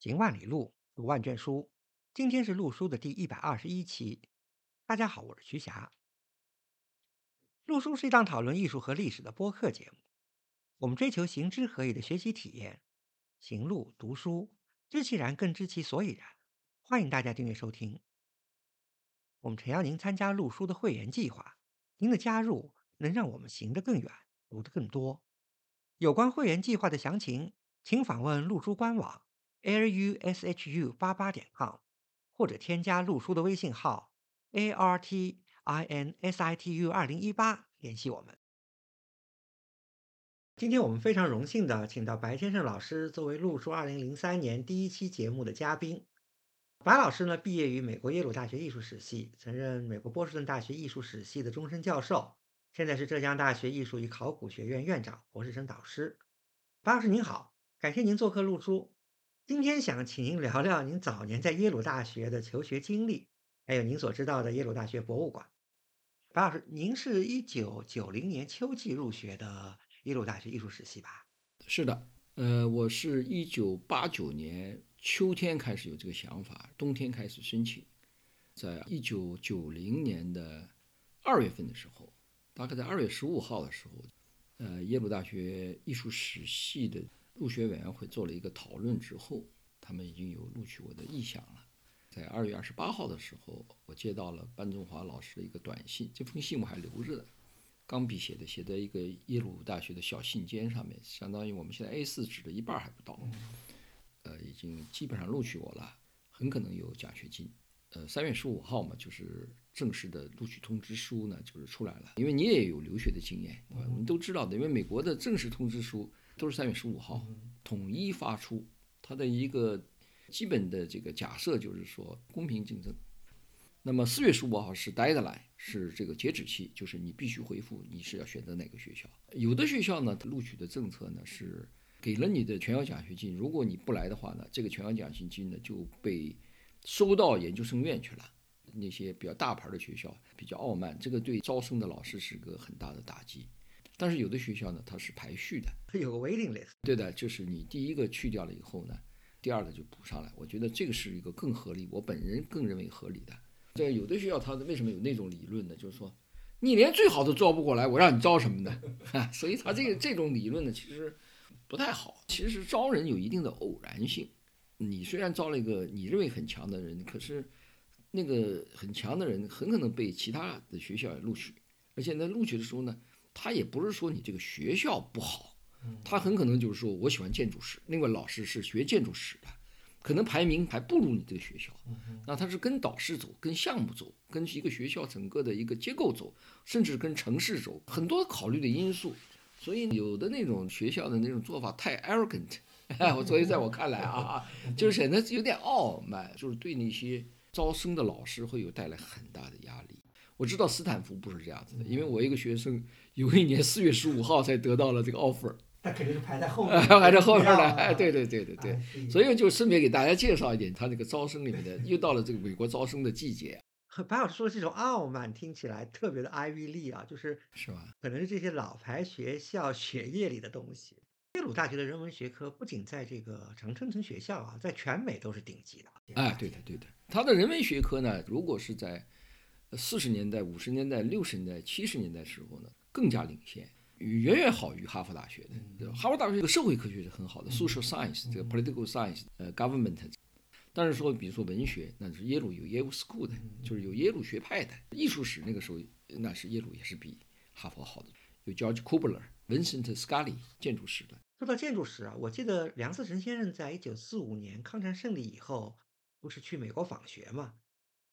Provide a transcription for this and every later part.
行万里路，读万卷书。今天是陆书的第一百二十一期。大家好，我是徐霞。陆书是一档讨论艺术和历史的播客节目。我们追求行知合一的学习体验，行路读书，知其然更知其所以然。欢迎大家订阅收听。我们诚邀您参加陆书的会员计划，您的加入能让我们行得更远，读得更多。有关会员计划的详情，请访问陆书官网 airshu 八八点 com，或者添加陆叔的微信号 artinsitu 二零一八联系我们。今天我们非常荣幸的请到白先生老师作为陆叔二零零三年第一期节目的嘉宾。白老师呢，毕业于美国耶鲁大学艺术史系，曾任美国波士顿大学艺术史系的终身教授。现在是浙江大学艺术与考古学院院长、博士生导师。白老师您好，感谢您做客陆叔。今天想请您聊聊您早年在耶鲁大学的求学经历，还有您所知道的耶鲁大学博物馆。白老师，您是一九九零年秋季入学的耶鲁大学艺术史系吧？是的，呃，我是一九八九年秋天开始有这个想法，冬天开始申请，在一九九零年的二月份的时候。大概在二月十五号的时候，呃，耶鲁大学艺术史系的入学委员会做了一个讨论之后，他们已经有录取我的意向了。在二月二十八号的时候，我接到了班中华老师的一个短信，这封信我还留着的，钢笔写的，写在一个耶鲁大学的小信笺上面，相当于我们现在 A 四纸的一半还不到。呃，已经基本上录取我了，很可能有奖学金。呃，三月十五号嘛，就是正式的录取通知书呢，就是出来了。因为你也有留学的经验，对吧？我们都知道的，因为美国的正式通知书都是三月十五号统一发出。它的一个基本的这个假设就是说公平竞争。那么四月十五号是 deadline，是这个截止期，就是你必须回复你是要选择哪个学校。有的学校呢，录取的政策呢是给了你的全额奖学金，如果你不来的话呢，这个全额奖学金呢就被。收到研究生院去了，那些比较大牌的学校比较傲慢，这个对招生的老师是个很大的打击。但是有的学校呢，它是排序的，它有个 waiting list。对的，就是你第一个去掉了以后呢，第二个就补上来。我觉得这个是一个更合理，我本人更认为合理的。这有的学校它为什么有那种理论呢？就是说，你连最好都招不过来，我让你招什么呢？所以它这个这种理论呢，其实不太好。其实招人有一定的偶然性。你虽然招了一个你认为很强的人，可是那个很强的人很可能被其他的学校录取，而且在录取的时候呢，他也不是说你这个学校不好，他很可能就是说我喜欢建筑史，那个老师是学建筑史的，可能排名还不如你这个学校，那他是跟导师走，跟项目走，跟一个学校整个的一个结构走，甚至跟城市走，很多考虑的因素，所以有的那种学校的那种做法太 arrogant。我所以在我看来啊，就是显得有点傲慢，就是对那些招生的老师会有带来很大的压力。我知道斯坦福不是这样子的，因为我一个学生有一年四月十五号才得到了这个 offer，那肯定是排在后面，排在后面的。哎，对对对对对，所以就顺便给大家介绍一点，他那个招生里面的，又到了这个美国招生的季节。白老师说的这种傲慢听起来特别的 Ivy League 啊，就是是吧？可能是这些老牌学校血液里的东西。耶鲁大学的人文学科不仅在这个常春藤学校啊，在全美都是顶级的。哎，对的，对的。它的人文学科呢，如果是在四十年代、五十年代、六十年代、七十年代时候呢，更加领先，远远好于哈佛大学的。哈佛大学这个社会科学是很好的，social science，这个 political science，呃，government。但是说，比如说文学，那是耶鲁有耶鲁 school 的，就是有耶鲁学派的。艺术史那个时候，那是耶鲁也是比哈佛好的。有 George Kubler、Vincent Scully 建筑史的。说到建筑史啊，我记得梁思成先生在一九四五年抗战胜利以后，不是去美国访学嘛？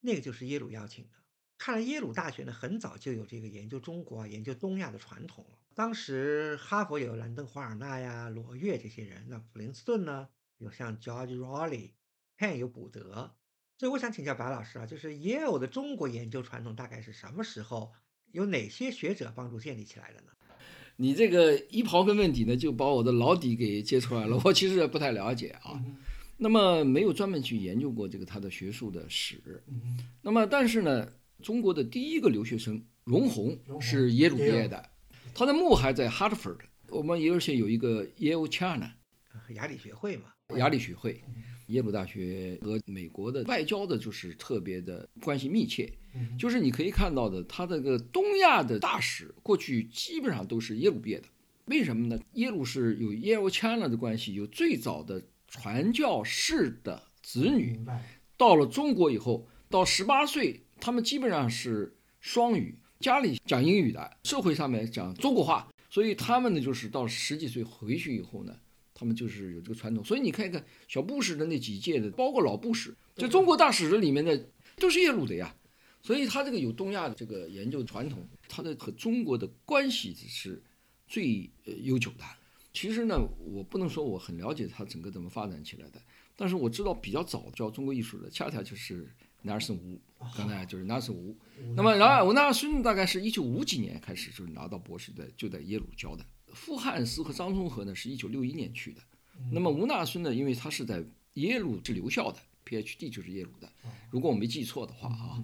那个就是耶鲁邀请的。看来耶鲁大学呢，很早就有这个研究中国啊、研究东亚的传统了。当时哈佛有兰登·华尔纳呀、罗越这些人，那普林斯顿呢有像 George Rowley，Penn 有卜德。所以我想请教白老师啊，就是耶鲁的中国研究传统大概是什么时候？有哪些学者帮助建立起来的呢？你这个一刨根问底呢，就把我的老底给揭出来了。我其实也不太了解啊，那么没有专门去研究过这个他的学术的史。那么但是呢，中国的第一个留学生荣闳是耶鲁毕业的，他的墓还在 Hartford。我们而且有一个耶鲁 China，雅礼学会嘛，雅礼学会。耶鲁大学和美国的外交的，就是特别的关系密切。就是你可以看到的，他这个东亚的大使过去基本上都是耶鲁毕业的。为什么呢？耶鲁是有耶鲁 China 的关系，有最早的传教士的子女到了中国以后，到十八岁，他们基本上是双语，家里讲英语的，社会上面讲中国话，所以他们呢就是到十几岁回去以后呢。他们就是有这个传统，所以你看一看小布什的那几届的，包括老布什，就中国大使的里面的都是耶鲁的呀。所以他这个有东亚的这个研究传统，他的和中国的关系是最呃悠久的。其实呢，我不能说我很了解他整个怎么发展起来的，但是我知道比较早教中国艺术的，恰恰就是纳尔森吴，刚才就是纳尔森吴。那么然后吴纳尔森大概是一九五几年开始就是拿到博士的，就在耶鲁教的。傅汉斯和张忠和呢，是一九六一年去的。那么吴纳孙呢，因为他是在耶鲁是留校的，PhD 就是耶鲁的，如果我没记错的话啊。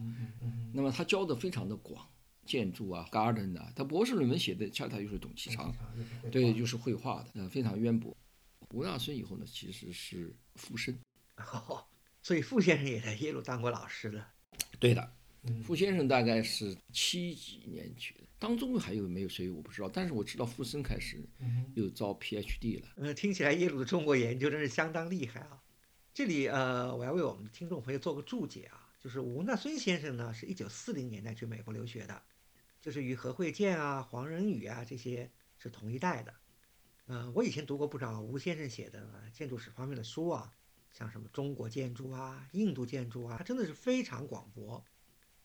那么他教的非常的广，建筑啊，garden 啊，他博士论文写的恰恰又是董其昌，对，就是绘画的，呃，非常渊博。吴纳孙以后呢，其实是傅申，所以傅先生也在耶鲁当过老师的。对的，傅先生大概是七几年去的。当中还有没有谁我不知道，但是我知道傅森开始又招 PhD 了。嗯，听起来耶鲁的中国研究真是相当厉害啊！这里呃，我要为我们的听众朋友做个注解啊，就是吴纳孙先生呢是一九四零年代去美国留学的，就是与何惠健啊、黄仁宇啊这些是同一代的。呃，我以前读过不少吴先生写的建筑史方面的书啊，像什么中国建筑啊、印度建筑啊，它真的是非常广博。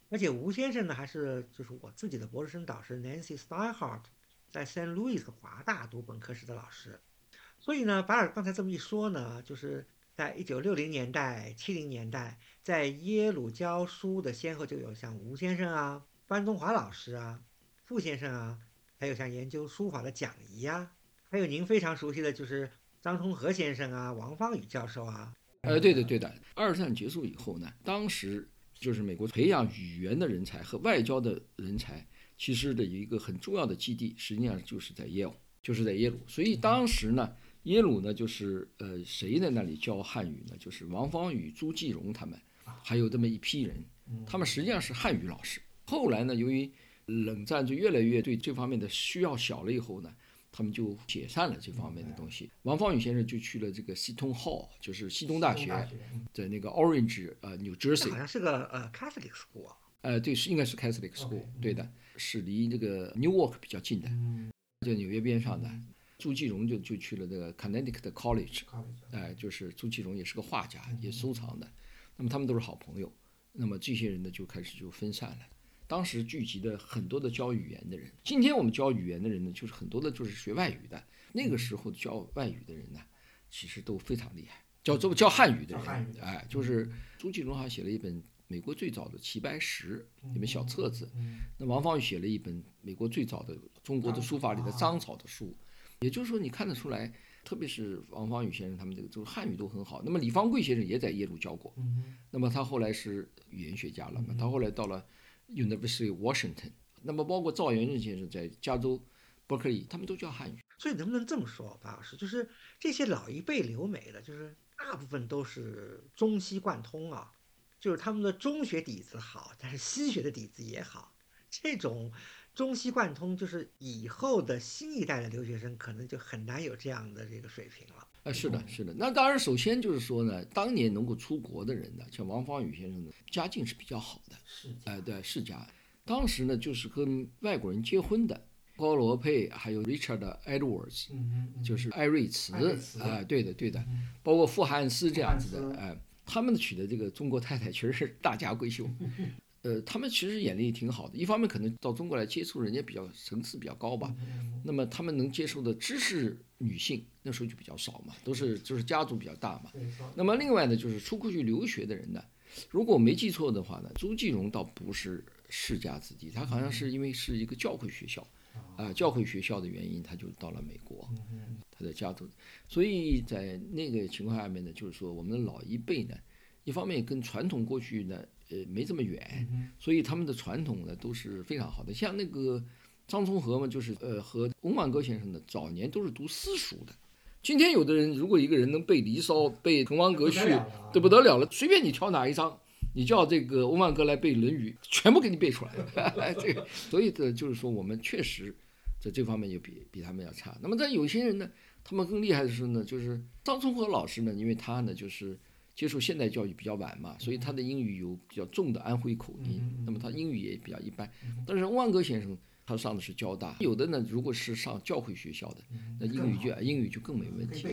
而且吴先生呢，还是就是我自己的博士生导师 Nancy Steinhardt，在 Saint Louis 华大读本科时的老师。所以呢，巴尔刚才这么一说呢，就是在一九六零年代、七零年代，在耶鲁教书的先后就有像吴先生啊、班中华老师啊、傅先生啊，还有像研究书法的蒋仪啊，还有您非常熟悉的就是张充和先生啊、王方宇教授啊。呃，对的，对的。二战结束以后呢，当时。就是美国培养语言的人才和外交的人才，其实的一个很重要的基地，实际上就是在耶鲁，就是在耶鲁。所以当时呢，耶鲁呢就是呃谁在那里教汉语呢？就是王方宇、朱继荣他们，还有这么一批人，他们实际上是汉语老师。后来呢，由于冷战就越来越对这方面的需要小了以后呢。他们就解散了这方面的东西。王方宇先生就去了这个西通 Hall，就是西东大学，在那个 Orange，呃，New Jersey，好像是个呃 Catholic school。呃，对，是应该是 Catholic school，对的，是离这个 Newark 比较近的，在纽约边上的。朱继荣就就去了这个 Connecticut College，哎，就是朱继荣也是个画家，也收藏的。那么他们都是好朋友。那么这些人呢，就开始就分散了。当时聚集的很多的教语言的人，今天我们教语言的人呢，就是很多的就是学外语的。那个时候教外语的人呢，其实都非常厉害。教这教汉语的人，哎，就是朱继荣还写了一本美国最早的齐白石一本小册子。那王方宇写了一本美国最早的中国的书法里的章草的书。也就是说，你看得出来，特别是王方宇先生他们这个就是汉语都很好。那么李方贵先生也在耶鲁教过。那么他后来是语言学家了嘛？他后来到了。University Washington，那么包括赵元任先生在加州伯克利，他们都教汉语。所以能不能这么说，樊老师，就是这些老一辈留美的，就是大部分都是中西贯通啊，就是他们的中学底子好，但是西学的底子也好。这种中西贯通，就是以后的新一代的留学生可能就很难有这样的这个水平了。啊，是的，是的。那当然，首先就是说呢，当年能够出国的人呢，像王方宇先生呢家境是比较好的，是，哎，对，世家。当时呢，就是跟外国人结婚的，高罗佩还有 Richard Edwards，就是艾瑞茨，哎，对的，对的，包括傅汉斯这样子的，哎，他们娶的这个中国太太确实是大家闺秀。呃，他们其实眼力挺好的，一方面可能到中国来接触，人家比较层次比较高吧。那么他们能接受的知识女性那时候就比较少嘛，都是就是家族比较大嘛。那么另外呢，就是出国去留学的人呢，如果我没记错的话呢，朱继荣倒不是世家子弟，他好像是因为是一个教会学校，啊，教会学校的原因，他就到了美国，他的家族。所以在那个情况下面呢，就是说我们的老一辈呢，一方面跟传统过去呢。呃，没这么远，所以他们的传统呢都是非常好的。像那个张充和嘛，就是呃和翁万歌先生呢早年都是读私塾的，今天有的人，如果一个人能背《离骚》、背《滕王阁序》，这不得了了，随便你挑哪一章，你叫这个翁曼哥来背《论语》，全部给你背出来。这个，所以这就是说，我们确实在这方面就比比他们要差。那么在有些人呢，他们更厉害的是呢，就是张聪和老师呢，因为他呢就是接受现代教育比较晚嘛，所以他的英语有比较重的安徽口音，那么他英语也比较一般。但是欧曼哥先生。他上的是交大，有的呢，如果是上教会学校的，那英语就英语就更没问题。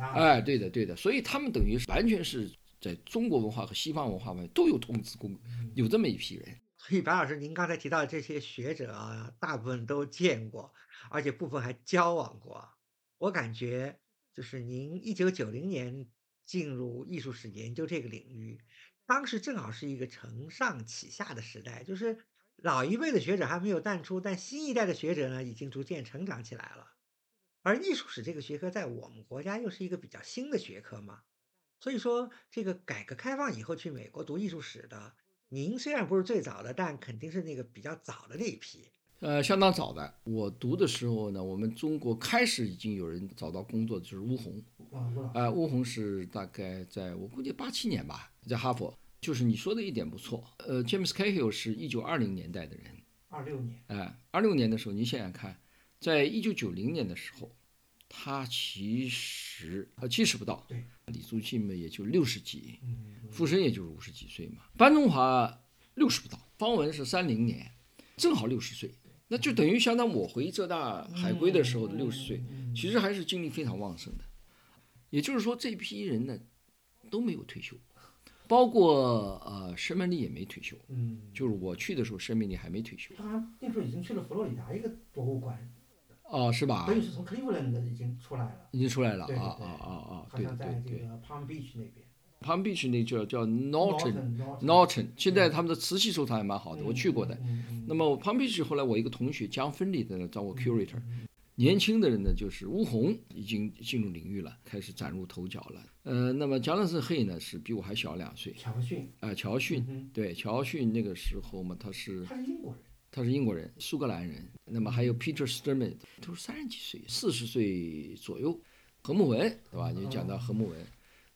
哎，对的，对的，所以他们等于是完全是在中国文化和西方文化方面都有童子功，有这么一批人。所以白老师，您刚才提到的这些学者啊，大部分都见过，而且部分还交往过。我感觉就是您一九九零年进入艺术史研究这个领域，当时正好是一个承上启下的时代，就是。老一辈的学者还没有淡出，但新一代的学者呢，已经逐渐成长起来了。而艺术史这个学科在我们国家又是一个比较新的学科嘛，所以说这个改革开放以后去美国读艺术史的，您虽然不是最早的，但肯定是那个比较早的那一批。呃，相当早的。我读的时候呢，我们中国开始已经有人找到工作，就是乌洪。啊，乌洪是大概在我估计八七年吧，在哈佛。就是你说的一点不错，呃，James Cahill 是一九二零年代的人，二六年，哎，二六年的时候，你想想看，在一九九零年的时候，他其实呃七十不到，对，李祖信嘛也就六十几，嗯傅申也就是五十几岁嘛，班中华六十不到，方文是三零年，正好六十岁，那就等于相当我回浙大海归的时候的六十岁，其实还是精力非常旺盛的，也就是说这批人呢都没有退休。包括呃，申曼利也没退休，嗯，就是我去的时候，申曼利还没退休。他那时候已经去了佛罗里达一个博物馆，哦，是吧？等于是从 Cleveland 已经出来了，已经出来了，啊啊啊啊！对对对。Palm Beach 那边，Palm Beach 那叫叫 Norton，Norton，现在他们的瓷器收藏还蛮好的，我去过的。那么 Palm Beach 后来我一个同学江芬里在那找我 curator。年轻的人呢，就是乌红已经进入领域了，开始崭露头角了。呃，那么贾伦斯·黑呢，是比我还小两岁。乔逊啊，乔逊，对，乔逊那个时候嘛，他是他是英国人，他是英国人，苏格兰人。那么还有 Peter Sturman，都是三十几岁，四十岁左右。何慕文，对吧？你讲到何慕文，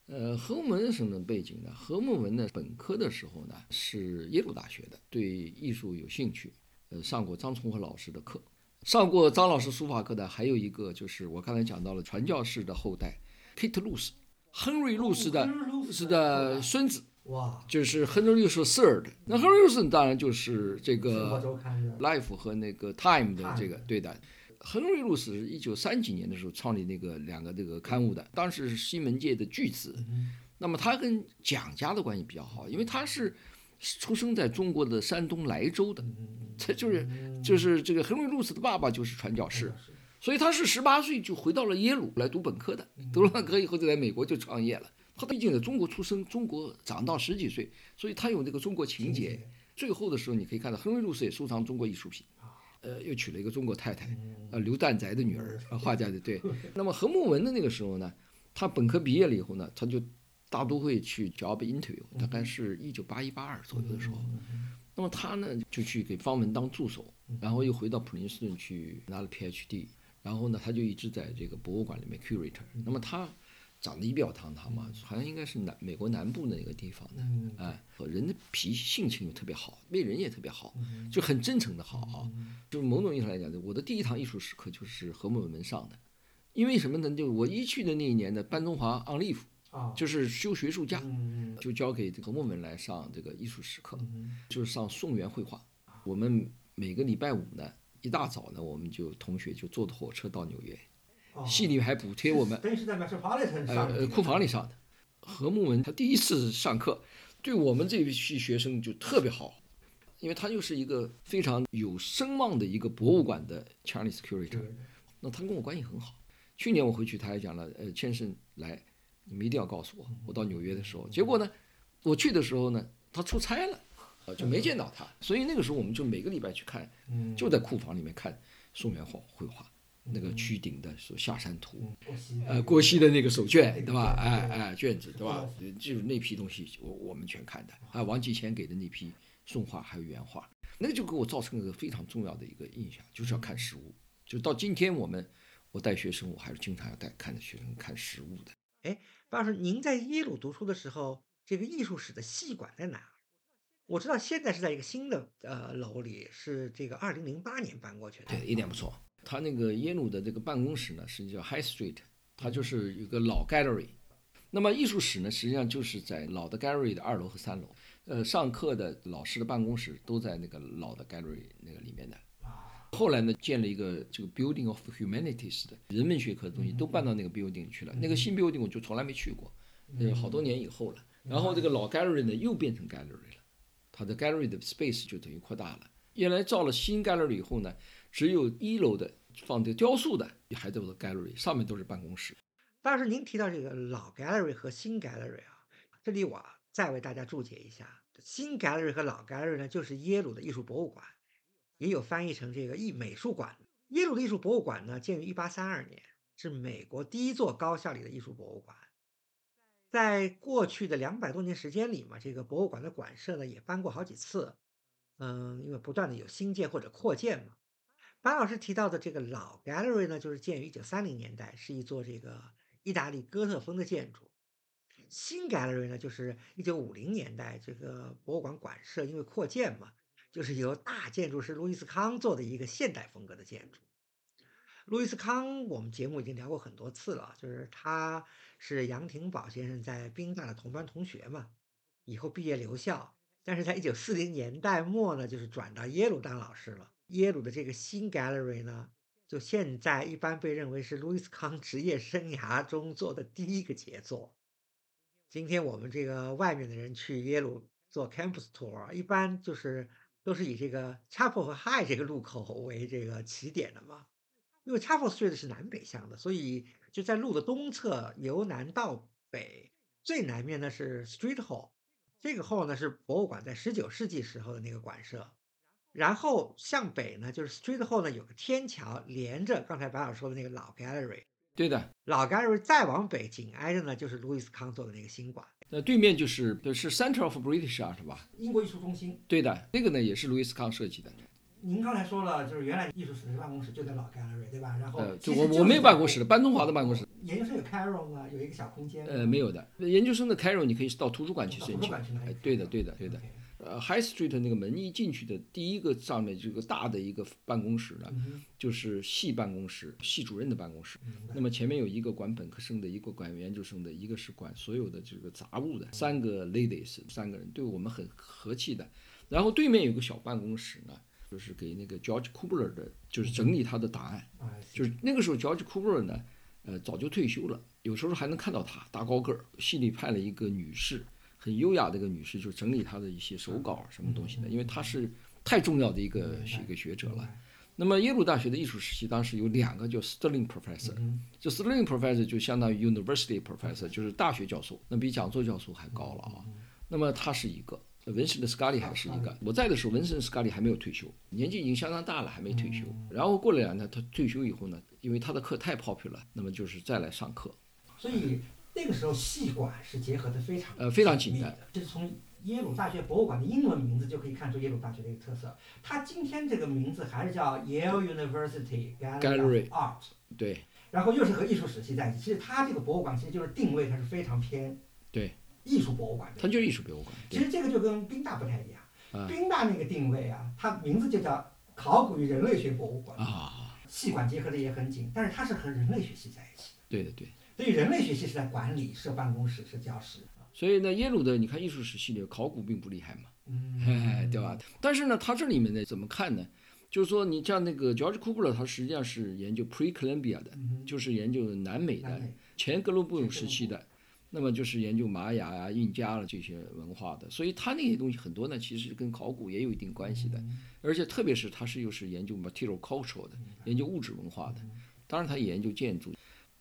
呃，何慕文是什么背景呢？何慕文呢，本科的时候呢是耶鲁大学的，对艺术有兴趣，呃，上过张崇和老师的课。上过张老师书法课的还有一个，就是我刚才讲到了传教士的后代，Kate 路斯，亨瑞路斯的是的孙子，哇，就是亨瑞路斯 third。那亨瑞路斯当然就是这个 Life 和那个 Time 的这个对的。亨瑞路斯是一九三几年的时候创立那个两个这个刊物的，当时是西门界的巨子。那么他跟蒋家的关系比较好，因为他是。出生在中国的山东莱州的，他就是就是这个亨瑞·路斯的爸爸就是传教士，所以他是十八岁就回到了耶鲁来读本科的，读了本科以后就在美国就创业了。他毕竟在中国出生，中国长到十几岁，所以他有那个中国情节。最后的时候你可以看到亨利·路斯也收藏中国艺术品，呃，又娶了一个中国太太，呃，刘旦宅的女儿，画家的对。那么何慕文的那个时候呢，他本科毕业了以后呢，他就。大都会去 job interview，大概是一九八一八二左右的时候，那么他呢就去给方文当助手，然后又回到普林斯顿去拿了 PhD，然后呢他就一直在这个博物馆里面 curator。那么他长得仪表堂堂嘛，好像应该是南美国南部的那个地方的，哎，人的脾气性情又特别好，为人也特别好，就很真诚的好啊。就是某种意义上来讲，我的第一堂艺术史课就是何慕文上的，因为什么呢？就我一去的那一年的班中华 on leave。就是休学术假，就交给何慕文来上这个艺术史课，就是上宋元绘画。我们每个礼拜五呢，一大早呢，我们就同学就坐的火车到纽约，系里面还补贴我们。呃，库房里上的。何慕文他第一次上课，对我们这一批学生就特别好，因为他又是一个非常有声望的一个博物馆的 Chinese curator，那他跟我关系很好。去年我回去，他还讲了，呃，先生来。你们一定要告诉我，我到纽约的时候，结果呢，我去的时候呢，他出差了，呃，就没见到他。所以那个时候我们就每个礼拜去看，就在库房里面看宋元画绘画，那个曲顶的说下山图，呃，郭熙的那个手卷，对吧？哎哎，卷子，对吧？就是那批东西，我我们全看的。还有王继乾给的那批宋画还有原画，那个就给我造成了一个非常重要的一个印象，就是要看实物。就到今天我们。我带学生，我还是经常要带看着学生看实物的。哎，白老师，您在耶鲁读书的时候，这个艺术史的系馆在哪？我知道现在是在一个新的呃楼里，是这个二零零八年搬过去的。对，一点不错。他那个耶鲁的这个办公室呢，是叫 High Street，它就是一个老 gallery。那么艺术史呢，实际上就是在老的 gallery 的二楼和三楼。呃，上课的老师的办公室都在那个老的 gallery 那个里面的。后来呢，建了一个这个 Building of Humanities 的人文学科的东西都搬到那个 building 去了。那个新 building 我就从来没去过，呃，好多年以后了。然后这个老 gallery 呢又变成 gallery 了，它的 gallery 的 space 就等于扩大了。原来造了新 gallery 以后呢，只有一楼的放的雕塑的还在我的 gallery，上面都是办公室。当时您提到这个老 gallery 和新 gallery 啊，这里我再为大家注解一下：新 gallery 和老 gallery 呢，就是耶鲁的艺术博物馆。也有翻译成这个艺美术馆。耶鲁的艺术博物馆呢，建于1832年，是美国第一座高校里的艺术博物馆。在过去的两百多年时间里嘛，这个博物馆的馆舍呢也搬过好几次。嗯，因为不断的有新建或者扩建嘛。白老师提到的这个老 gallery 呢，就是建于1930年代，是一座这个意大利哥特风的建筑。新 gallery 呢，就是1950年代这个博物馆馆舍因为扩建嘛。就是由大建筑师路易斯康做的一个现代风格的建筑。路易斯康，我们节目已经聊过很多次了，就是他是杨廷宝先生在宾大的同班同学嘛，以后毕业留校，但是在一九四零年代末呢，就是转到耶鲁当老师了。耶鲁的这个新 gallery 呢，就现在一般被认为是路易斯康职业生涯中做的第一个杰作。今天我们这个外面的人去耶鲁做 campus tour，一般就是。都是以这个 Chapel 和 High 这个路口为这个起点的嘛，因为 Chapel Street 是南北向的，所以就在路的东侧由南到北，最南面呢是 Street Hall，这个 Hall 呢是博物馆在十九世纪时候的那个馆舍，然后向北呢就是 Street Hall 呢有个天桥连着刚才白老师说的那个老 Gallery，对的，老 Gallery 再往北紧挨着呢就是路易斯康做的那个新馆。那对面就是就是 Center of British Art 吧？英国艺术中心。对的，那个呢也是路易斯康设计的。您刚才说了，就是原来艺术史的办公室就在老 Gallery，对吧？然后，就我我没有办公室，班中华的办公室。研究生有 Carol 吗？有一个小空间。呃，没有的。研究生的 Carol 你可以到图书馆去申请。图书馆去哎，对的，对的，对的。呃，High Street 那个门一进去的第一个上面这个大的一个办公室呢，就是系办公室，系主任的办公室。那么前面有一个管本科生的，一个管研究生的，一个是管所有的这个杂物的，三个 ladies，三个人对我们很和气的。然后对面有个小办公室呢，就是给那个 George Kubler 的，就是整理他的档案。就是那个时候 George Kubler 呢，呃，早就退休了，有时候还能看到他，大高个儿。系里派了一个女士。很优雅的一个女士，就整理她的一些手稿什么东西的，因为她是太重要的一个一个学者了。那么耶鲁大学的艺术时期当时有两个叫 Sterling Professor，就 Sterling Professor 就相当于 University Professor，就是大学教授，那比讲座教授还高了啊。那么他是一个，文森的 Scully 还是一个。我在的时候，文森 Scully 还没有退休，年纪已经相当大了，还没退休。然后过了两年，他退休以后呢，因为他的课太 popular，那么就是再来上课。所以。那个时候，系馆是结合的非常呃非常紧密的，就是从耶鲁大学博物馆的英文名字就可以看出耶鲁大学的一个特色。它今天这个名字还是叫 Yale University Gallery Art，对。然后又是和艺术史系在一起。其实它这个博物馆其实就是定位，它是非常偏对艺术博物馆的。它就是艺术博物馆。其实这个就跟宾大不太一样。宾大那个定位啊，它名字就叫考古与人类学博物馆啊，系馆结合的也很紧，但是它是和人类学系在一起。对的，对。所以人类学系是在管理设办公室设教室，所以呢，耶鲁的你看艺术史系列考古并不厉害嘛，嗯，对吧？但是呢，它这里面呢怎么看呢？就是说你像那个 George Kubler，他实际上是研究 Pre-Columbia 的，就是研究南美的前哥伦布时期的，那么就是研究玛雅呀、印加了这些文化的，所以他那些东西很多呢，其实跟考古也有一定关系的，而且特别是他是又是研究 Material Culture 的，研究物质文化的，当然他也研究建筑。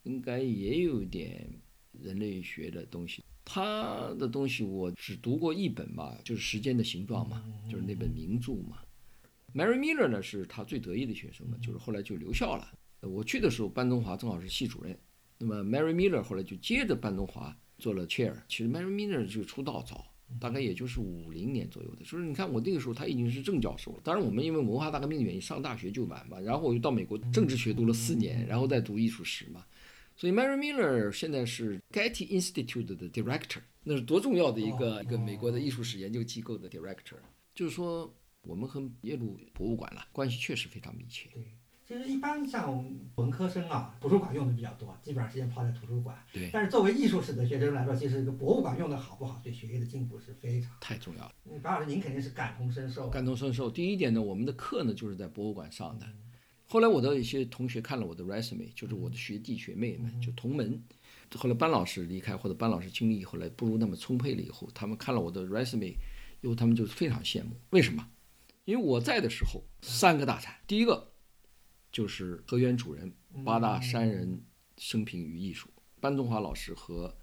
应该也有点人类学的东西。他的东西我只读过一本嘛，就是《时间的形状》嘛，就是那本名著嘛。Mary Miller 呢是他最得意的学生嘛，就是后来就留校了。我去的时候，班东华正好是系主任，那么 Mary Miller 后来就接着班东华做了 chair。其实 Mary Miller 就出道早，大概也就是五零年左右的。就是你看我那个时候他已经是正教授了，当然我们因为文化大革命的原因上大学就晚嘛，然后我就到美国政治学读了四年，然后再读艺术史嘛。所以 Mary Miller 现在是 Getty Institute 的 director，那是多重要的一个一个美国的艺术史研究机构的 director。就是说，我们和耶鲁博物馆了关系确实非常密切。对，其实一般像文科生啊，图书馆用的比较多，基本上时间泡在图书馆。对。但是作为艺术史的学生来说，其实这个博物馆用的好不好，对学业的进步是非常太重要了。白老师，您肯定是感同身受。感同身受。第一点呢，我们的课呢就是在博物馆上的。后来我的一些同学看了我的 resume，就是我的学弟学妹们，就同门。后来班老师离开或者班老师经历以后来不如那么充沛了以后，他们看了我的 resume，以后他们就非常羡慕。为什么？因为我在的时候，三个大展，第一个就是河源主任八大山人生平与艺术，班中华老师和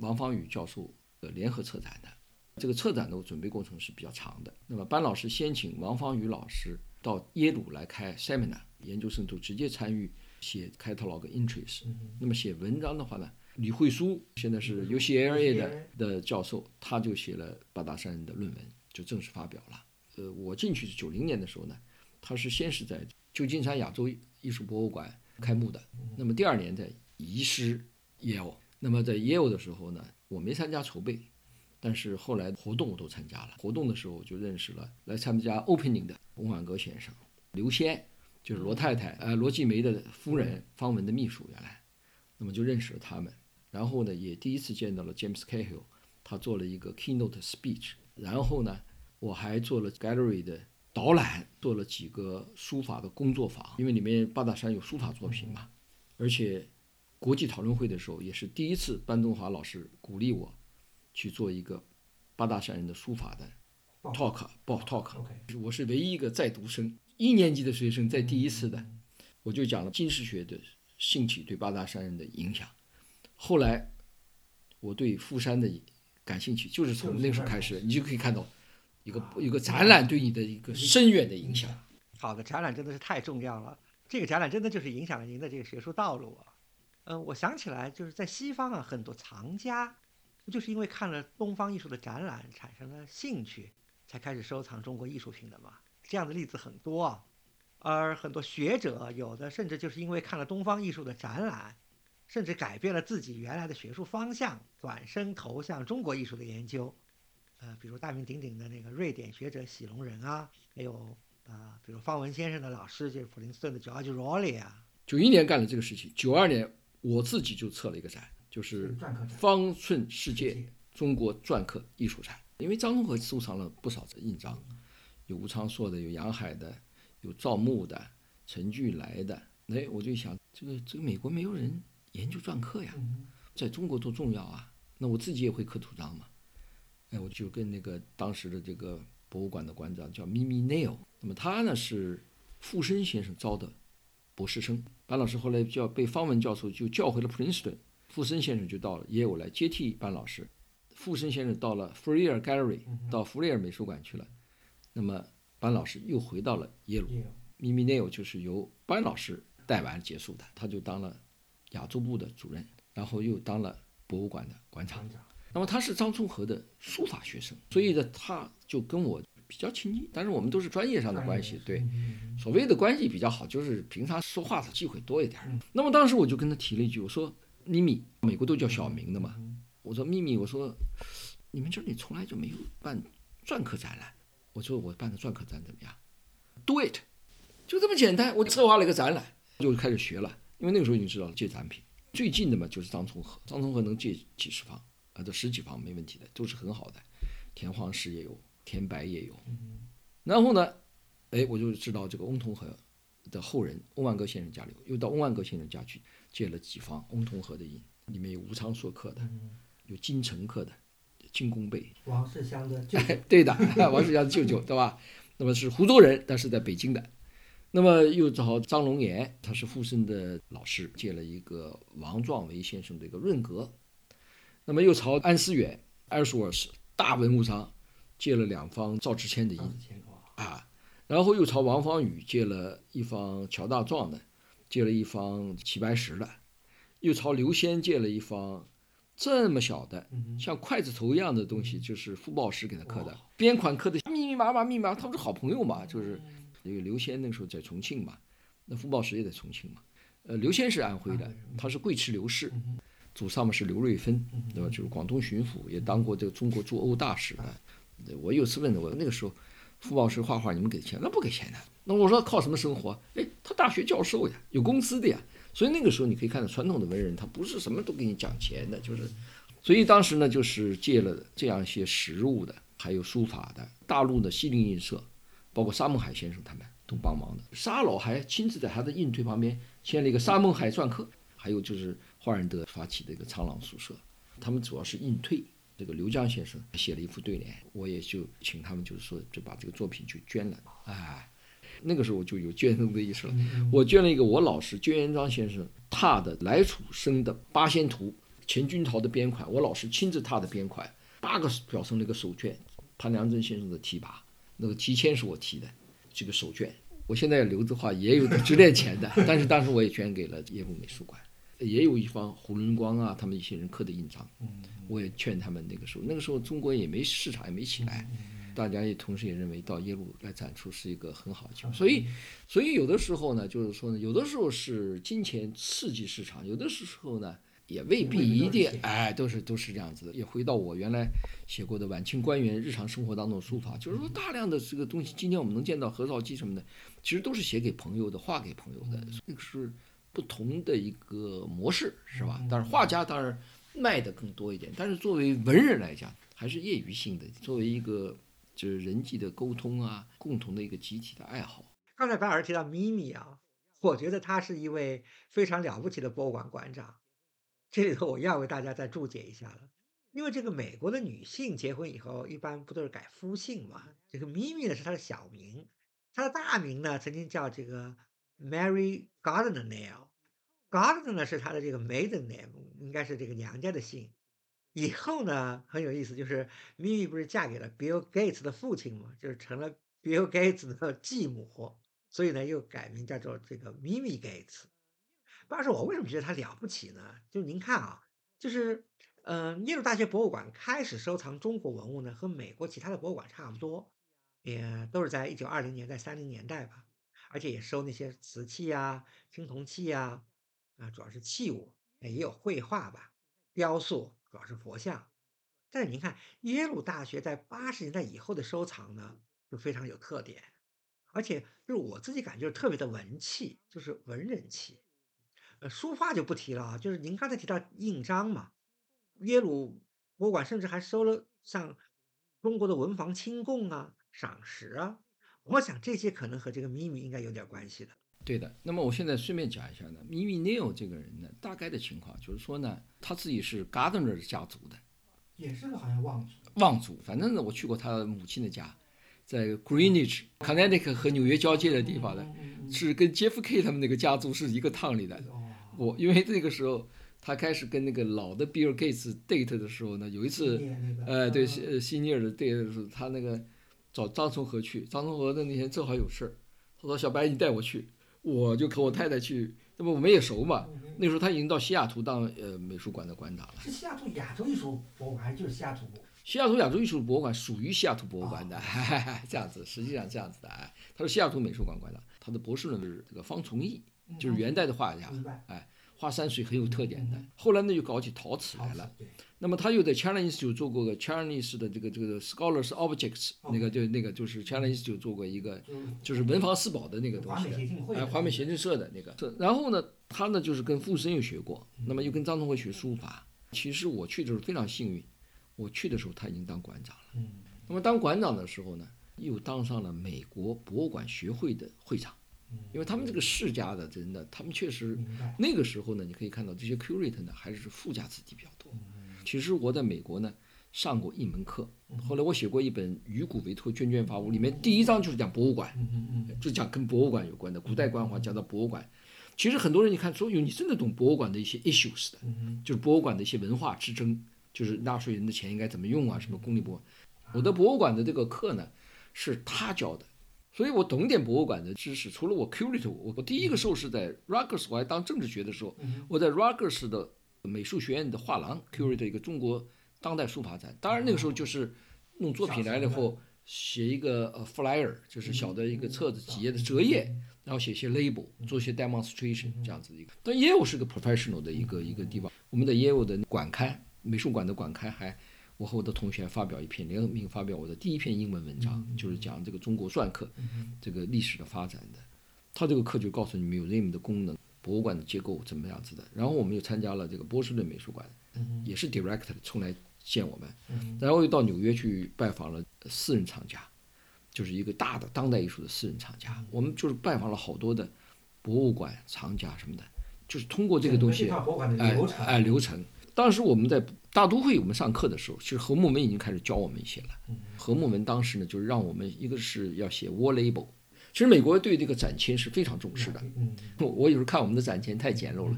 王方宇教授的联合策展的。这个策展的准备过程是比较长的。那么班老师先请王方宇老师到耶鲁来开 seminar，研究生都直接参与写 catalog entries。那么写文章的话呢，李慧书现在是 UCLA 的的教授，他就写了八大山人的论文，就正式发表了。呃，我进去是九零年的时候呢，他是先是在旧金山亚洲艺术博物馆开幕的，那么第二年在移师耶鲁，那么在耶鲁的时候呢，我没参加筹备，但是后来活动我都参加了，活动的时候我就认识了来参加 opening 的翁婉阁先生，刘先就是罗太太，呃，罗继梅的夫人方文的秘书原来，那么就认识了他们，然后呢，也第一次见到了 James Cahill，他做了一个 keynote speech，然后呢。我还做了 gallery 的导览，做了几个书法的工作坊，因为里面八大山有书法作品嘛。而且国际讨论会的时候，也是第一次，班中华老师鼓励我去做一个八大山人的书法的 talk，报 talk。我是唯一一个在读生，一年级的学生在第一次的，我就讲了金石学的兴起对八大山人的影响。后来我对富山的感兴趣，就是从那时候开始，你就可以看到。一个一个展览对你的一个深远的影响。好的展览真的是太重要了，这个展览真的就是影响了您的这个学术道路啊。嗯，我想起来，就是在西方啊，很多藏家就是因为看了东方艺术的展览产生了兴趣，才开始收藏中国艺术品的嘛。这样的例子很多。啊。而很多学者有的甚至就是因为看了东方艺术的展览，甚至改变了自己原来的学术方向，转身投向中国艺术的研究。呃，比如大名鼎鼎的那个瑞典学者喜隆人啊，还有啊，比如方文先生的老师就是普林斯顿的 George Rowley 啊。九一年干了这个事情，九二年我自己就策了一个展，就是方寸世界中国篆刻艺术展。因为张宗和收藏了不少的印章，有吴昌硕的，有杨海的，有赵牧的，陈巨来的。哎，我就想，这个这个美国没有人研究篆刻呀，在中国多重要啊！那我自己也会刻图章嘛。哎，我就跟那个当时的这个博物馆的馆长叫 Mimi Nail，那么他呢是傅申先生招的博士生，班老师后来叫被方文教授就叫回了 Princeton，傅申先生就到了耶鲁来接替班老师，傅申先生到了 Freer Gallery，到弗雷尔美术馆去了，那么班老师又回到了耶鲁秘密内容就是由班老师带完结束的，他就当了亚洲部的主任，然后又当了博物馆的馆长。那么他是张聪和的书法学生，所以呢，他就跟我比较亲近。但是我们都是专业上的关系，对，所谓的关系比较好，就是平常说话的机会多一点。那么当时我就跟他提了一句，我说：“咪咪，美国都叫小明的嘛。”我说：“咪咪，我说你们这里从来就没有办篆刻展览，我说我办的篆刻展怎么样？Do it，就这么简单。我策划了一个展览，就开始学了。因为那个时候已经知道了借展品，最近的嘛就是张聪和，张聪和能借几十方。啊，这十几方没问题的，都是很好的，田黄石也有，田白也有。然后呢，哎，我就知道这个翁同龢的后人翁万戈先生家里，又到翁万戈先生家去借了几方翁同龢的印，里面有吴昌硕刻的，有金城刻的，金公贝。王世襄的舅舅。对的，王世襄的舅舅，对吧？那么是湖州人，但是在北京的。那么又找张龙岩，他是傅申的老师，借了一个王壮维先生的一个润格。那么又朝安思远 a t h 大文物商借了两方赵之谦的印啊，然后又朝王方宇借了一方乔大壮的，借了一方齐白石的，又朝刘先借了一方这么小的，像筷子头一样的东西，就是傅抱石给他刻的，边款刻的密密麻麻、密密麻，他们是好朋友嘛，就是那个刘先那个时候在重庆嘛，那傅抱石也在重庆嘛，呃，刘先是安徽的，他是贵池刘氏，祖上嘛是刘瑞芬，对吧？就是广东巡抚，也当过这个中国驻欧大使啊。我有次问他，我那个时候傅抱石画画，你们给钱？那不给钱的。那我说靠什么生活？哎，他大学教授呀，有工资的呀。所以那个时候你可以看到传统的文人，他不是什么都给你讲钱的，就是，所以当时呢就是借了这样一些实物的，还有书法的，大陆的西泠印社，包括沙孟海先生他们都帮忙的。沙老还亲自在他的印推旁边签了一个沙孟海篆刻，还有就是华仁德发起的一个苍狼书社，他们主要是印推。这个刘江先生写了一副对联，我也就请他们就是说就把这个作品就捐了，哎。那个时候我就有捐赠的意思了，我捐了一个我老师捐元璋先生拓的来楚生的八仙图，钱君陶的编款，我老师亲自拓的编款，八个表成了一个手卷，潘良铮先生的题跋，那个题签是我题的，这个手卷，我现在留着话也有值点钱的，但是当时我也捐给了耶鲁美术馆，也有一方胡伦光啊，他们一些人刻的印章，我也劝他们那个时候，那个时候中国也没市场也没起来。大家也同时也认为到耶鲁来展出是一个很好的机会，所以，所以有的时候呢，就是说呢，有的时候是金钱刺激市场，有的时候呢也未必一定，哎，都是都是这样子的。也回到我原来写过的晚清官员日常生活当中的书法，就是说大量的这个东西，今天我们能见到何绍基什么的，其实都是写给朋友的，画给朋友的，那个是不同的一个模式，是吧？但是画家当然卖的更多一点，但是作为文人来讲，还是业余性的，作为一个。就是人际的沟通啊，共同的一个集体的爱好。刚才白老师提到咪咪啊，我觉得他是一位非常了不起的博物馆馆长。这里头我要为大家再注解一下了，因为这个美国的女性结婚以后一般不都是改夫姓嘛？这个咪咪呢是她的小名，她的大名呢曾经叫这个 Mary Gardner Nail，Gardner 呢是她的这个 maiden name，应该是这个娘家的姓。以后呢很有意思，就是咪咪不是嫁给了 Bill Gates 的父亲嘛，就是成了 Bill Gates 的 继母，所以呢又改名叫做这个咪咪 Gates。但是我为什么觉得他了不起呢？就您看啊，就是嗯，耶鲁大学博物馆开始收藏中国文物呢，和美国其他的博物馆差不多，也都是在一九二零年代、三零年代吧，而且也收那些瓷器啊、青铜器啊，啊，主要是器物，也有绘画吧、雕塑。主要是佛像，但是您看耶鲁大学在八十年代以后的收藏呢，就非常有特点，而且就是我自己感觉特别的文气，就是文人气。呃，书画就不提了啊，就是您刚才提到印章嘛，耶鲁博物馆甚至还收了像中国的文房清供啊、赏识啊，我想这些可能和这个秘密应该有点关系的。对的，那么我现在顺便讲一下呢，m i m i Neil 这个人呢，大概的情况就是说呢，他自己是 Gardner 家族的，也是好像望族。望族，反正呢，我去过他母亲的家，在 Greenwich Connecticut 和纽约交界的地方呢，是跟 Jeff K 他们那个家族是一个趟里的。我因为那个时候他开始跟那个老的 Bill Gates date 的时候呢，有一次，呃，对，西西尼尔的 date 的时候，他那个找张从和去，张从和的那天正好有事儿，他说小白你带我去。我就和我太太去，那么我们也熟嘛。那时候他已经到西雅图当呃美术馆的馆长了。是西雅图亚洲艺术博物馆还是就是西雅图？西雅图亚洲艺术博物馆属于西雅图博物馆的，这样子，实际上这样子的。哎，他是西雅图美术馆馆长，他的博士论文是这个方从义，就是元代的画家，哎，画山水很有特点的。后来呢，又搞起陶瓷来了。那么他又在 Chinese 做过个 Chinese 的这个这个 Scholars Objects，那个就那个就是 Chinese 就做过一个，就是文房四宝的那个东西，哎，华美协进社的那个。然后呢，他呢就是跟傅森又学过，那么又跟张从会学书法。其实我去的时候非常幸运，我去的时候他已经当馆长了。嗯。那么当馆长的时候呢，又当上了美国博物馆学会的会长。因为他们这个世家的真的，他们确实那个时候呢，你可以看到这些 curator 呢还是富家子弟比较多。其实我在美国呢上过一门课，后来我写过一本《与古为托捐捐发物》，里面第一章就是讲博物馆，就讲跟博物馆有关的古代官话，讲到博物馆。其实很多人你看说有，你真的懂博物馆的一些 issues 的，就是博物馆的一些文化之争，就是纳税人的钱应该怎么用啊，什么公立博物馆。我的博物馆的这个课呢是他教的，所以我懂点博物馆的知识。除了我 curator，我我第一个授是在 Rutgers，我还当政治学的时候，我在 Rutgers 的。美术学院的画廊 curate 的一个中国当代书法展。当然那个时候就是弄作品来了以后，写一个呃 flyer，就是小的一个册子几页的折页，然后写些 label，做一些 demonstration 这样子的一个。但也有是个 professional 的一个一个地方，我们的也有的馆刊美术馆的馆刊还。我和我的同学发表一篇联合名发表我的第一篇英文文章，就是讲这个中国篆刻这个历史的发展的。他这个课就告诉你 museum 的功能，博物馆的结构怎么样子的。然后我们又参加了这个波士顿美术馆，也是 director 冲来见我们。然后又到纽约去拜访了私人藏家，就是一个大的当代艺术的私人藏家。我们就是拜访了好多的博物馆藏家什么的，就是通过这个东西，哎哎流程。当时我们在大都会，我们上课的时候，其实何木门已经开始教我们一些了。何木门当时呢，就是让我们一个是要写 wall label。其实美国对这个展签是非常重视的。我有时候看我们的展签太简陋了，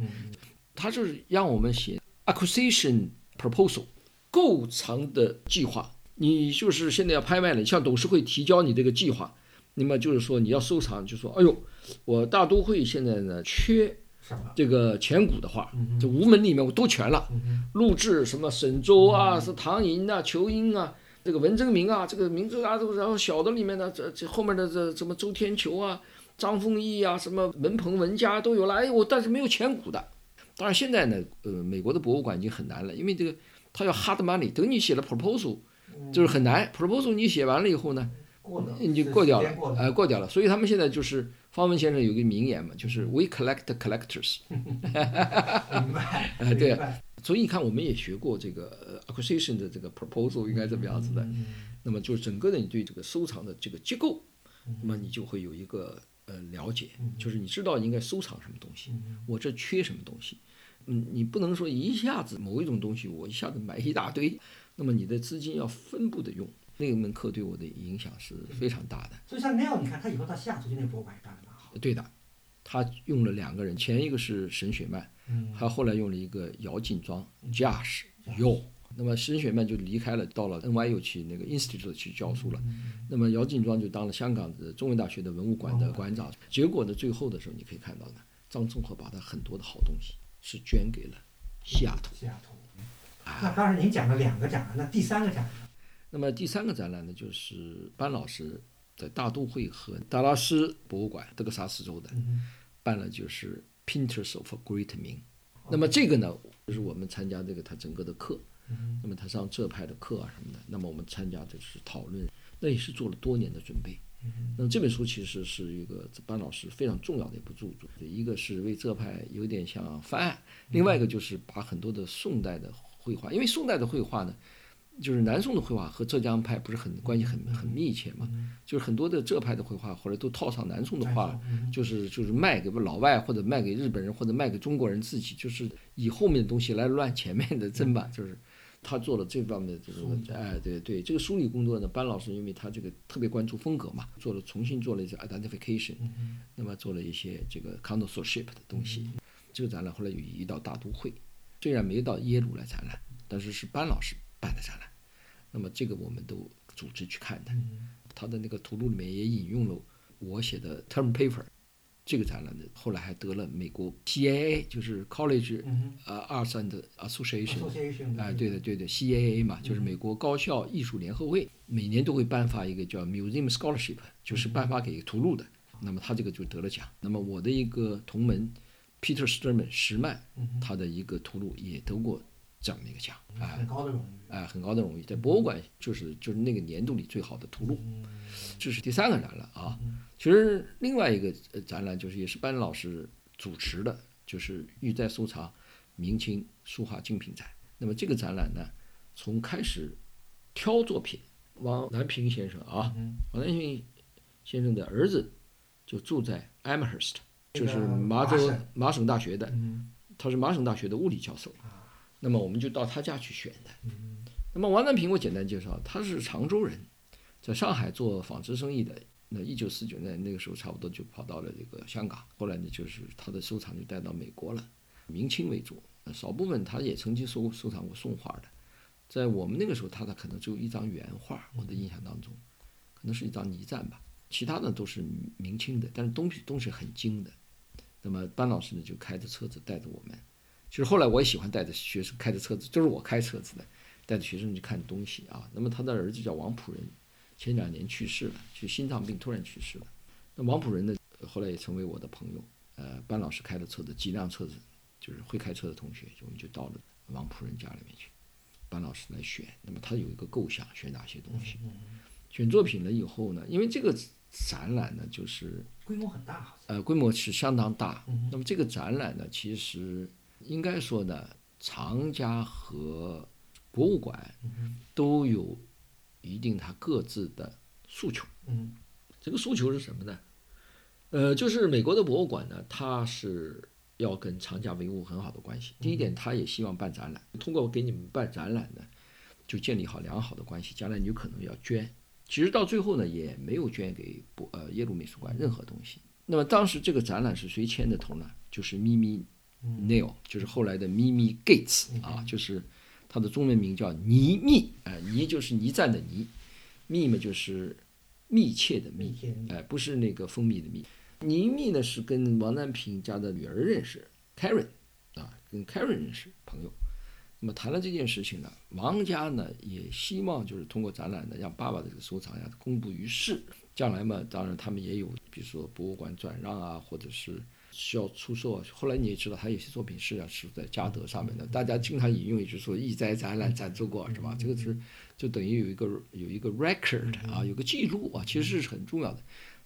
他就是让我们写 acquisition proposal，购藏的计划。你就是现在要拍卖了，向董事会提交你这个计划。那么就是说你要收藏，就说哎呦，我大都会现在呢缺。这个前古的话，这吴门里面我都全了。录制什么沈周啊，是唐寅啊、仇英啊，这个文征明啊，这个名字啊都，然后小的里面的，这这后面的这什么周天球啊、张丰毅啊，什么文鹏文家都有了。哎，我但是没有前古的。当然现在呢，呃，美国的博物馆已经很难了，因为这个他要 hard money，等你写了 proposal，就是很难。proposal 你写完了以后呢，你就过掉了，呃，过掉了。所以他们现在就是。方文先生有个名言嘛，就是 "We collect collectors"，明白？哎，对，所以你看，我们也学过这个 acquisition 的这个 proposal 应该怎么样子的。那么，就是整个的你对这个收藏的这个结构，那么你就会有一个呃了解，就是你知道应该收藏什么东西，我这缺什么东西。嗯，你不能说一下子某一种东西我一下子买一大堆，那么你的资金要分布的用。那门课对我的影响是非常大的。所以像那样，你看他以后到西雅图去那个博物馆也办得蛮好。对的，他用了两个人，前一个是沈雪曼，嗯，还后来用了一个姚劲庄，Josh Yo。那么沈雪曼就离开了，到了 NYU 去那个 Institute 去教书了。那么姚劲庄就当了香港的中文大学的文物馆的馆长。结果呢，最后的时候你可以看到呢，张仲和把他很多的好东西是捐给了西雅图。西雅图。那刚才您讲了两个展，那第三个展？那么第三个展览呢，就是班老师在大都会和达拉斯博物馆德克萨斯州的办了，就是 Painters of Great Ming。那么这个呢，就是我们参加这个他整个的课，那么他上浙派的课啊什么的，那么我们参加就是讨论，那也是做了多年的准备。那么这本书其实是一个班老师非常重要的一部著作，一个是为浙派有点像翻案，另外一个就是把很多的宋代的绘画，因为宋代的绘画呢。就是南宋的绘画和浙江派不是很关系很很密切嘛？就是很多的浙派的绘画后来都套上南宋的画，就是就是卖给老外或者卖给日本人或者卖给中国人自己，就是以后面的东西来乱前面的真吧。就是他做了这方面的这种哎对对，这个梳理工作呢，班老师因为他这个特别关注风格嘛，做了重新做了一些 identification，那么做了一些这个 connoisseurship 的东西。这个展览后来又移到大都会，虽然没到耶鲁来展览，但是是班老师办的展览。那么这个我们都组织去看的，他的那个图录里面也引用了我写的 term paper，这个展览的后来还得了美国 CAA，就是 College 呃 Arts and Association，哎对的对的 CAA 嘛，就是美国高校艺术联合会，每年都会颁发一个叫 Museum Scholarship，就是颁发给图录的。那么他这个就得了奖。那么我的一个同门 Peter Sturman 石曼，他的一个图录也得过。这样的一个奖，啊，很高的荣誉，哎，很高的荣誉，在博物馆就是就是那个年度里最好的图录，这是第三个展览啊。其实另外一个展览就是也是班老师主持的，就是玉在收藏明清书画精品展。那么这个展览呢，从开始挑作品，王南平先生啊，王南平先生的儿子就住在 Amherst，就是麻州麻省。大学的，他是麻省大学的物理教授。那么我们就到他家去选的。那么王南平，我简单介绍，他是常州人，在上海做纺织生意的。那一九四九年那个时候，差不多就跑到了这个香港。后来呢，就是他的收藏就带到美国了，明清为主，少部分他也曾经收收藏过宋画的。在我们那个时候，他的可能只有一张原画，我的印象当中，可能是一张泥赞吧，其他的都是明清的，但是东西东西很精的。那么班老师呢，就开着车子带着我们。其实后来我也喜欢带着学生开着车子，就是我开车子的，带着学生去看东西啊。那么他的儿子叫王普仁，前两年去世了，就心脏病突然去世了。那王普仁呢，后来也成为我的朋友。呃，班老师开的车子，几辆车子，就是会开车的同学，我们就到了王普仁家里面去。班老师来选，那么他有一个构想，选哪些东西？选作品了以后呢，因为这个展览呢，就是规模很大，呃，规模是相当大。那么这个展览呢，其实应该说呢，藏家和博物馆都有一定他各自的诉求。嗯，这个诉求是什么呢？呃，就是美国的博物馆呢，它是要跟藏家维护很好的关系。第一点，他也希望办展览，通过给你们办展览呢，就建立好良好的关系，将来你有可能要捐。其实到最后呢，也没有捐给博呃耶鲁美术馆任何东西。那么当时这个展览是谁牵的头呢？就是咪咪 Neil，就是后来的 Mimi Gates 啊，就是他的中文名叫倪密，哎，倪就是倪瓒的倪，密嘛就是密切的密，哎，不是那个蜂蜜的蜜。倪密呢是跟王南平家的女儿认识，Karen 啊，跟 Karen 认识朋友。那么谈了这件事情呢，王家呢也希望就是通过展览呢，让爸爸的这个收藏呀公布于世。将来嘛，当然他们也有，比如说博物馆转让啊，或者是需要出售啊。后来你也知道，他有些作品是要是在嘉德上面的，大家经常引用就是说“义哉展览展出过”是吧？这个是就等于有一个有一个 record 啊，有个记录啊，其实是很重要的。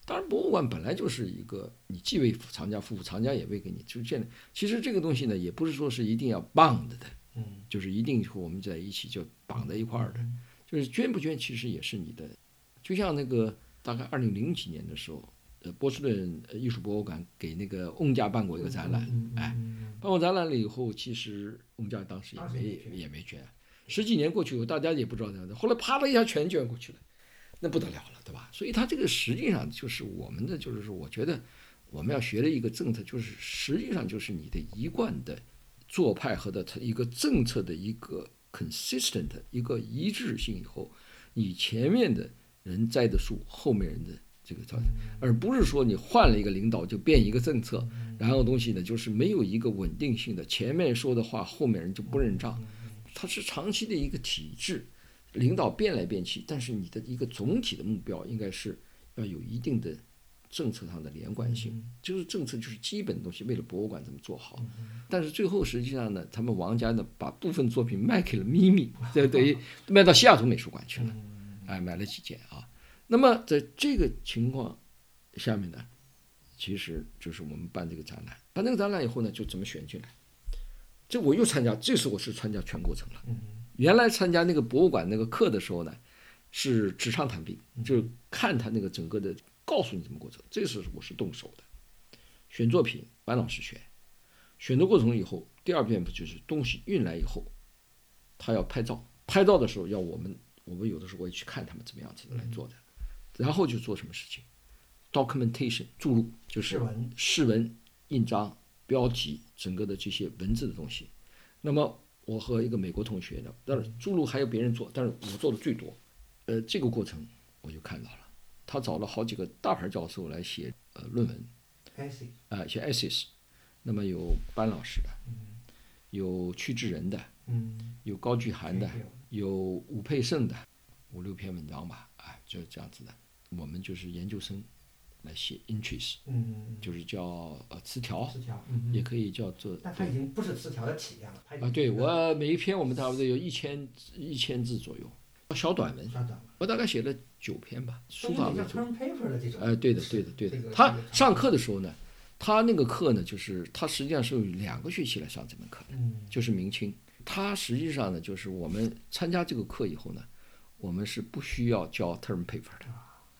当然，博物馆本来就是一个你既为藏家服务，藏家也为给你就是这样。其实这个东西呢，也不是说是一定要 bound 的。嗯，就是一定和我们在一起就绑在一块儿的，就是捐不捐其实也是你的，就像那个大概二零零几年的时候，呃，波士顿艺术博物馆给那个翁家办过一个展览，哎，办过展览了以后，其实翁家当时也没也没捐，十几年过去以后，大家也不知道这样的，后来啪的一下全捐过去了，那不得了了，对吧？所以他这个实际上就是我们的，就是说，我觉得我们要学的一个政策，就是实际上就是你的一贯的。做派和的一个政策的一个 consistent 一个一致性以后，你前面的人栽的树，后面人的这个造，而不是说你换了一个领导就变一个政策，然后东西呢就是没有一个稳定性的，前面说的话后面人就不认账，它是长期的一个体制，领导变来变去，但是你的一个总体的目标应该是要有一定的。政策上的连贯性，就是政策就是基本东西，为了博物馆怎么做好。但是最后实际上呢，他们王家呢把部分作品卖给了咪咪，这等于卖到西雅图美术馆去了，哎，买了几件啊。那么在这个情况下面呢，其实就是我们办这个展览，办这个展览以后呢，就怎么选进来？这我又参加，这次我是参加全过程了。原来参加那个博物馆那个课的时候呢，是纸上谈兵，就是看他那个整个的。告诉你怎么过程，这次我是动手的。选作品，班老师选。选的过程以后，第二遍不就是东西运来以后，他要拍照。拍照的时候要我们，我们有的时候会去看他们怎么样子来做的。然后就做什么事情，documentation 注入，就是释文、印章、标题，整个的这些文字的东西。那么我和一个美国同学呢，但是注入还有别人做，但是我做的最多。呃，这个过程我就看到了。他找了好几个大牌教授来写呃论文，啊写 essays，那么有班老师的，有屈志仁的，有高聚涵的，有。吴佩胜的，五六篇文章吧，啊就是这样子的。我们就是研究生来写 interest，就是叫呃词条，也可以叫做。但它已经不是词条的体量了。啊，对我每一篇我们差不多有一千一千字左右。小短文，我大概写了九篇吧，书法为主。哎，对的，对的，对的。他上课的时候呢，他那个课呢，就是他实际上是有两个学期来上这门课的，就是明清。他实际上呢，就是我们参加这个课以后呢，我们是不需要交 term paper 的，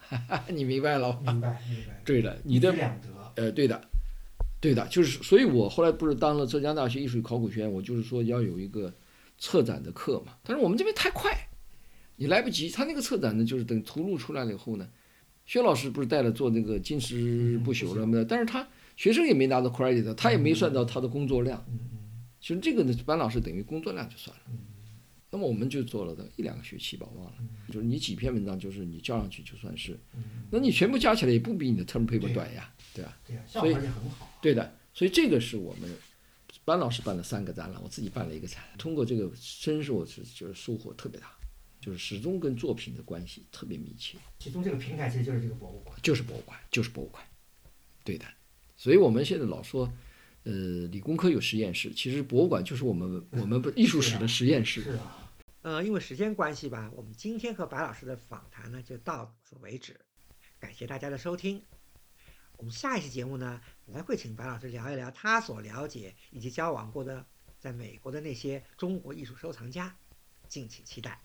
你明白了？明白，明白。对的，你的两得。呃，对的，对的，就是，所以我后来不是当了浙江大学艺术与考古学院，我就是说要有一个策展的课嘛，但是我们这边太快。你来不及，他那个策展呢，就是等图录出来了以后呢，薛老师不是带了做那个金石不朽什么的？但是他学生也没拿到 credit，他也没算到他的工作量。其实这个呢，班老师等于工作量就算了。那么我们就做了的一两个学期吧，忘了。就是你几篇文章，就是你交上去就算是。那你全部加起来也不比你的 term paper 短呀，对吧？对呀，效果也很好。对的，所以这个是我们班老师办了三个展览，我自己办了一个展。通过这个，真是我是就是收获特别大，就是始终跟作品的关系特别密切。其中这个平台其实就是这个博物馆，就是博物馆，就是博物馆，对的。所以我们现在老说，呃，理工科有实验室，其实博物馆就是我们我们不艺术史的实验室。是啊，呃，因为时间关系吧，我们今天和白老师的访谈呢就到此为止，感谢大家的收听。我们下一期节目呢，还会请白老师聊一聊他所了解以及交往过的在美国的那些中国艺术收藏家，敬请期待。